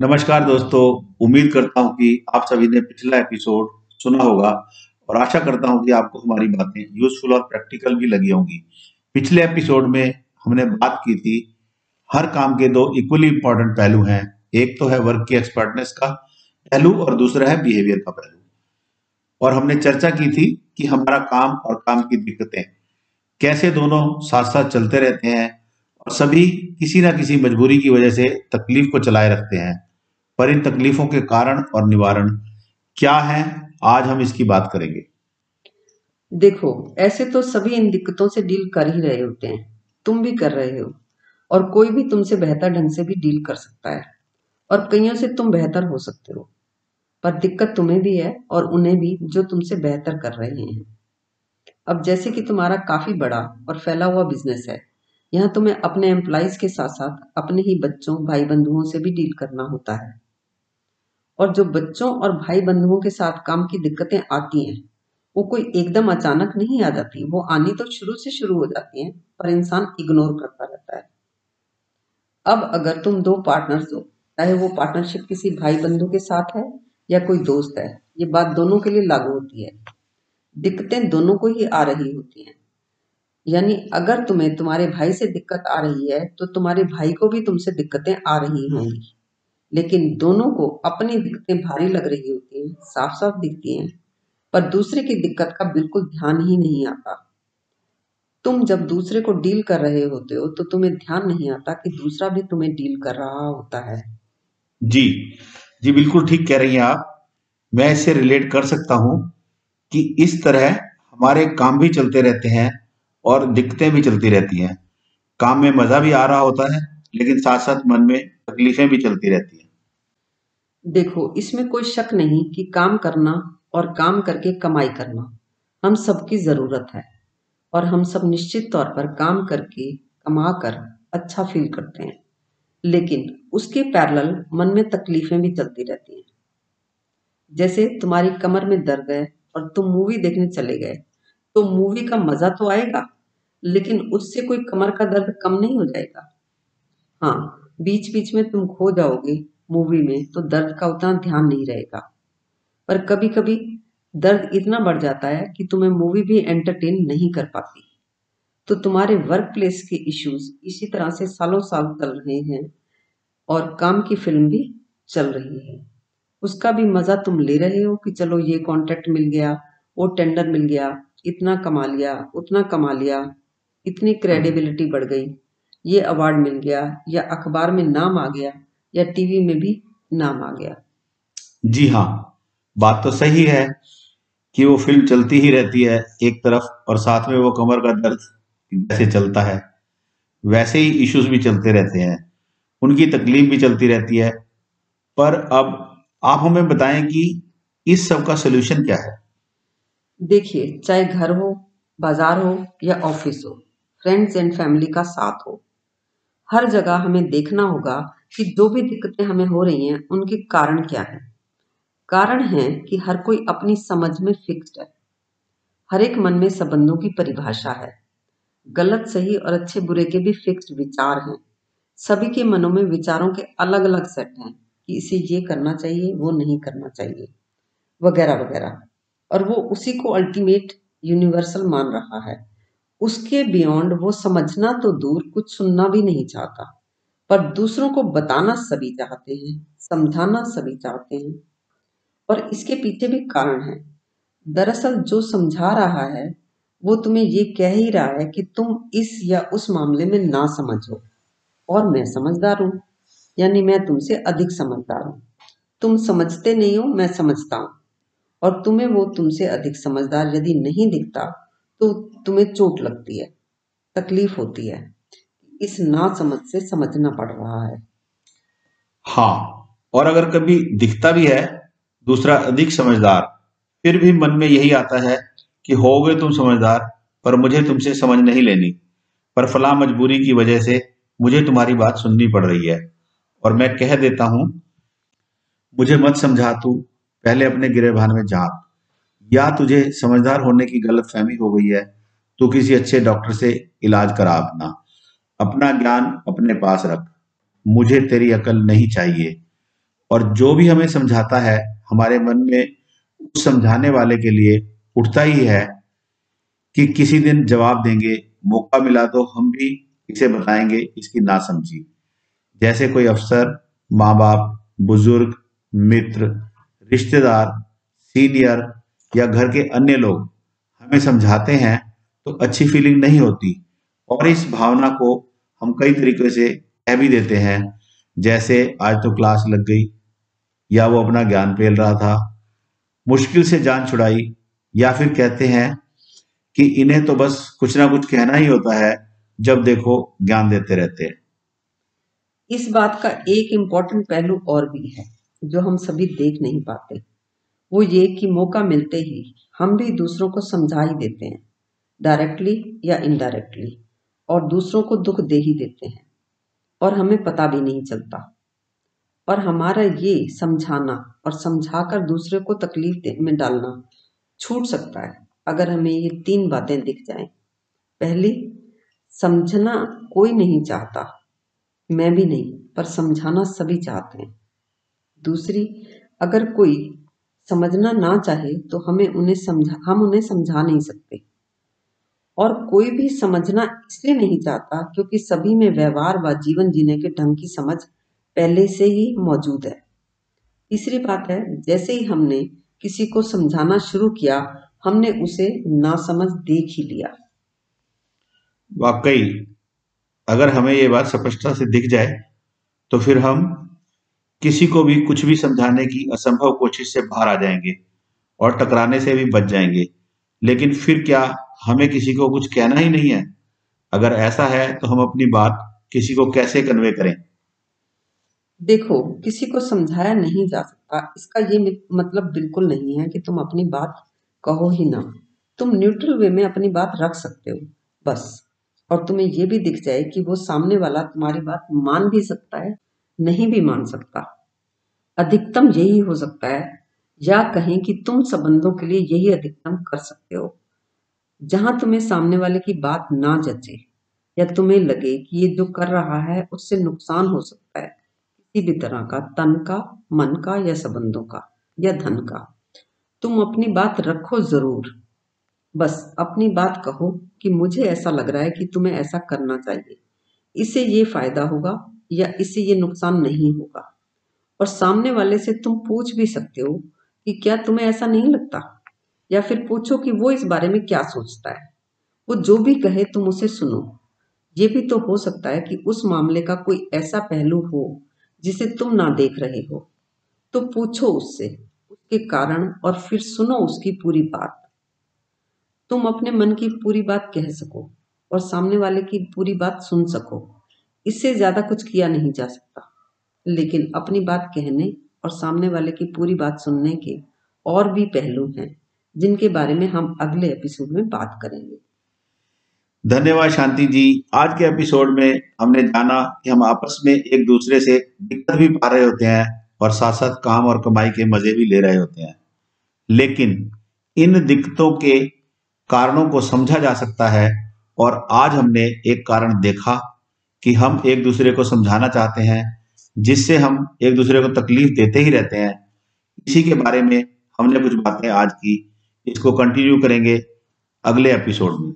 नमस्कार दोस्तों, उम्मीद करता हूँ कि आप सभी ने पिछला एपिसोड सुना होगा और आशा करता हूँ कि आपको हमारी बातें यूजफुल और प्रैक्टिकल भी लगी होंगी। पिछले एपिसोड में हमने बात की थी, हर काम के दो इक्वली इंपॉर्टेंट पहलू हैं। एक तो है वर्क की एक्सपर्टनेस का पहलू और दूसरा है बिहेवियर का पहलू। और हमने चर्चा की थी कि हमारा काम और काम की दिक्कतें कैसे दोनों साथ साथ चलते रहते हैं और सभी किसी ना किसी मजबूरी की वजह से तकलीफ़ को चलाए रखते हैं। पर इन तकलीफों के कारण और निवारण क्या है, आज हम इसकी बात करेंगे। देखो, ऐसे तो सभी इन दिक्कतों से डील कर ही रहे होते हैं। तुम भी कर रहे हो, और कोई भी तुमसे बेहतर ढंग से भी डील कर सकता है, और कईयों से तुम बेहतर हो सकते हो। पर दिक्कत तुम्हें भी है और उन्हें भी, जो तुमसे बेहतर कर रहे हैं। अब जैसे कि तुम्हारा काफ़ी बड़ा और फैला हुआ बिज़नेस है, यहाँ तुम्हें अपने एम्प्लॉयज़ के साथ साथ अपने ही बच्चों भाई बंधुओं से भी डील करना होता है। और जो बच्चों और भाई बंधुओं के साथ काम की दिक्कतें आती हैं, वो कोई एकदम अचानक नहीं आ जाती। वो आनी तो शुरू से शुरू हो जाती हैं, पर इंसान इग्नोर करता रहता है। अब अगर तुम दो पार्टनर्स हो, चाहे वो पार्टनरशिप किसी भाई बंधु के साथ है या कोई दोस्त है, ये बात दोनों के लिए लागू होती है। दिक्कतें दोनों को ही आ रही होती हैं। यानी अगर तुम्हें तुम्हारे भाई से दिक्कत आ रही है तो तुम्हारे भाई को भी तुमसे दिक्कतें आ रही होंगी। लेकिन दोनों को अपनी दिक्कतें भारी लग रही होती हैं साफ़ साफ़ दिखती हैं, पर दूसरे की दिक्कत का बिल्कुल ध्यान ही नहीं आता। तुम जब दूसरे को डील कर रहे होते हो तो तुम्हें ध्यान नहीं आता कि दूसरा भी तुम्हें डील कर रहा होता है। जी जी, बिल्कुल ठीक कह रही हैं आप। मैं इससे रिलेट कर सकता हूँ कि इस तरह हमारे काम भी चलते रहते हैं और दिक्कतें भी चलती रहती हैं। काम में मज़ा भी आ रहा होता है, लेकिन साथ साथ मन में तकलीफें भी चलती रहती हैं। देखो, इसमें कोई शक नहीं कि काम करना और काम करके कमाई करना हम सबकी ज़रूरत है और हम सब निश्चित तौर पर काम करके कमा कर अच्छा फील करते हैं। लेकिन उसके पैरेलल मन में तकलीफें भी चलती रहती हैं। जैसे तुम्हारी कमर में दर्द है और तुम मूवी देखने चले गए तो मूवी का मज़ा तो आएगा, लेकिन उससे कोई कमर का दर्द कम नहीं हो जाएगा। हाँ बीच बीच में तुम खो जाओगे मूवी में तो दर्द का उतना ध्यान नहीं रहेगा। पर कभी कभी दर्द इतना बढ़ जाता है कि तुम्हें मूवी भी एंटरटेन नहीं कर पाती। तो तुम्हारे वर्क प्लेस के इश्यूज़ इसी तरह से सालों साल चल रहे हैं और काम की फ़िल्म भी चल रही है। उसका भी मज़ा तुम ले रहे हो कि चलो ये कॉन्ट्रैक्ट मिल गया, वो टेंडर मिल गया, इतना कमा लिया, उतना कमा लिया, इतनी क्रेडिबिलिटी बढ़ गई। ये अवार्ड मिल गया या अखबार में नाम आ गया या टीवी में भी नाम आ गया। जी हाँ बात तो सही है कि वो फ़िल्म चलती ही रहती है एक तरफ़ और साथ में वो कमर का दर्द जैसे चलता है। वैसे ही इश्यूज़ भी चलते रहते हैं उनकी तकलीफ़ भी चलती रहती है। पर अब आप हमें बताएँ कि इस सब का सोल्यूशन क्या है? देखिए चाहे घर हो बाज़ार हो या ऑफ़िस हो फ्रेंड्स एंड फैमिली का साथ हो हर जगह हमें देखना होगा कि जो भी दिक्कतें हमें हो रही हैं, उनके कारण क्या है। कारण है कि हर कोई अपनी समझ में फिक्स्ड है। हर एक मन में संबंधों की परिभाषा है। गलत सही और अच्छे बुरे के भी फिक्स्ड विचार हैं। सभी के मनों में विचारों के अलग अलग सेट हैं कि इसे ये करना चाहिए, वो नहीं करना चाहिए वगैरह वगैरह और वो उसी को अल्टीमेट यूनिवर्सल मान रहा है। उसके बियॉन्ड वो समझना तो दूर, कुछ सुनना भी नहीं चाहता। पर दूसरों को बताना सभी चाहते हैं, समझाना सभी चाहते हैं। और इसके पीछे भी कारण है। दरअसल जो समझा रहा है, वो तुम्हें ये कह ही रहा है कि तुम इस या उस मामले में ना समझो और मैं समझदार हूँ, यानी मैं तुमसे अधिक समझदार हूँ। तुम समझते नहीं हो, मैं समझता हूँ। और तुम्हें वो तुमसे अधिक समझदार यदि नहीं दिखता तो तुम्हें चोट लगती है, तकलीफ़ होती है। इस ना समझ से समझना पड़ रहा है। हाँ और अगर कभी दिखता भी है, दूसरा अधिक समझदार, फिर भी मन में यही आता है कि हो गए तुम समझदार, पर मुझे तुमसे समझ नहीं लेनी। पर फला मजबूरी की वजह से मुझे तुम्हारी बात सुननी पड़ रही है। और मैं कह देता हूँ, मुझे मत समझा तू, पहले अपने गिरेबान में झाँक या तुझे समझदार होने की गलत फहमी हो गई है तो किसी अच्छे डॉक्टर से इलाज करा अपना। अपना ज्ञान अपने पास रख। मुझे तेरी अकल नहीं चाहिए। और जो भी हमें समझाता है, हमारे मन में उस समझाने वाले के लिए उठता ही है कि किसी दिन जवाब देंगे, मौका मिला तो हम भी इसे बताएँगे, इसकी ना समझी। जैसे कोई अफसर, माँ बाप, बुज़ुर्ग, मित्र, रिश्तेदार, सीनियर या घर के अन्य लोग हमें समझाते हैं तो अच्छी फीलिंग नहीं होती। और इस भावना को हम कई तरीके से कह भी देते हैं। जैसे, आज तो क्लास लग गई, या वो अपना ज्ञान पेल रहा था, मुश्किल से जान छुड़ाई, या फिर कहते हैं कि इन्हें तो बस कुछ ना कुछ कहना ही होता है, जब देखो ज्ञान देते रहते हैं। इस बात का एक इंपॉर्टेंट पहलू और भी है, जो हम सभी देख नहीं पाते। वो ये कि मौका मिलते ही हम भी दूसरों को समझा ही देते हैं डायरेक्टली या इनडायरेक्टली और दूसरों को दुख दे ही देते हैं, और हमें पता भी नहीं चलता। और हमारा ये समझाना और समझाकर दूसरे को तकलीफ़ में डालना छूट सकता है, अगर हमें ये तीन बातें दिख जाएँ। पहली, समझना कोई नहीं चाहता। मैं भी नहीं, पर समझाना सभी चाहते हैं। दूसरी, अगर कोई समझना ना चाहे तो हमें उन्हें समझा, हम उन्हें समझा नहीं सकते। और कोई भी समझना इसलिए नहीं चाहता क्योंकि सभी में व्यवहार व जीवन जीने के ढंग की समझ पहले से ही मौजूद है। तीसरी बात है, जैसे ही हमने किसी को समझाना शुरू किया, हमने उसे ना समझ देख ही लिया। वाकई, अगर हमें ये बात स्पष्टता से दिख जाए तो फिर हम किसी को भी कुछ भी समझाने की असंभव कोशिश से बाहर आ जाएँगे और टकराने से भी बच जाएँगे। लेकिन फिर क्या हमें किसी को कुछ कहना ही नहीं है? अगर ऐसा है तो हम अपनी बात किसी को कैसे कन्वे करें? देखो, किसी को समझाया नहीं जा सकता। इसका ये मतलब बिल्कुल नहीं है कि तुम अपनी बात कहो ही ना। तुम न्यूट्रल वे में अपनी बात रख सकते हो, बस। और तुम्हें ये भी दिख जाए कि वो सामने वाला तुम्हारी बात मान भी सकता है नहीं भी मान सकता। अधिकतम यही हो सकता है, या कहें कि तुम संबंधों के लिए यही अधिकतम कर सकते हो। जहाँ तुम्हें सामने वाले की बात ना जचे, या तुम्हें लगे कि ये जो कर रहा है, उससे नुकसान हो सकता है, किसी भी तरह का, तन का, मन का, या संबंधों का, या धन का। तुम अपनी बात रखो ज़रूर। बस अपनी बात कहो कि मुझे ऐसा लग रहा है कि तुम्हें ऐसा करना चाहिए। इससे ये फ़ायदा होगा या इससे ये नुकसान नहीं होगा। और सामने वाले से तुम पूछ भी सकते हो कि क्या तुम्हें ऐसा नहीं लगता? या फिर पूछो कि वो इस बारे में क्या सोचता है? वो जो भी कहे तुम उसे सुनो। ये भी तो हो सकता है कि उस मामले का कोई ऐसा पहलू हो जिसे तुम ना देख रहे हो। तो पूछो उससे, उसके कारण और फिर सुनो उसकी पूरी बात। तुम अपने मन की पूरी बात कह सको और सामने वाले की पूरी बात सुन सको। इससे ज़्यादा कुछ किया नहीं जा सकता। लेकिन अपनी बात कहने और सामने वाले की पूरी बात सुनने के और भी पहलू हैं, जिनके बारे में हम अगले एपिसोड में बात करेंगे। धन्यवाद शांति जी। आज के एपिसोड में हमने जाना कि हम आपस में एक दूसरे से दिक्कत भी पा रहे होते हैं और साथ साथ काम और कमाई के मज़े भी ले रहे होते हैं। लेकिन इन दिक्कतों के कारणों को समझा जा सकता है और आज हमने एक कारण देखा कि हम एक दूसरे को समझाना चाहते हैं, जिससे हम एक दूसरे को तकलीफ़ देते ही रहते हैं। इसी के बारे में हमने कुछ बातें आज की, इसको कंटिन्यू करेंगे अगले एपिसोड में।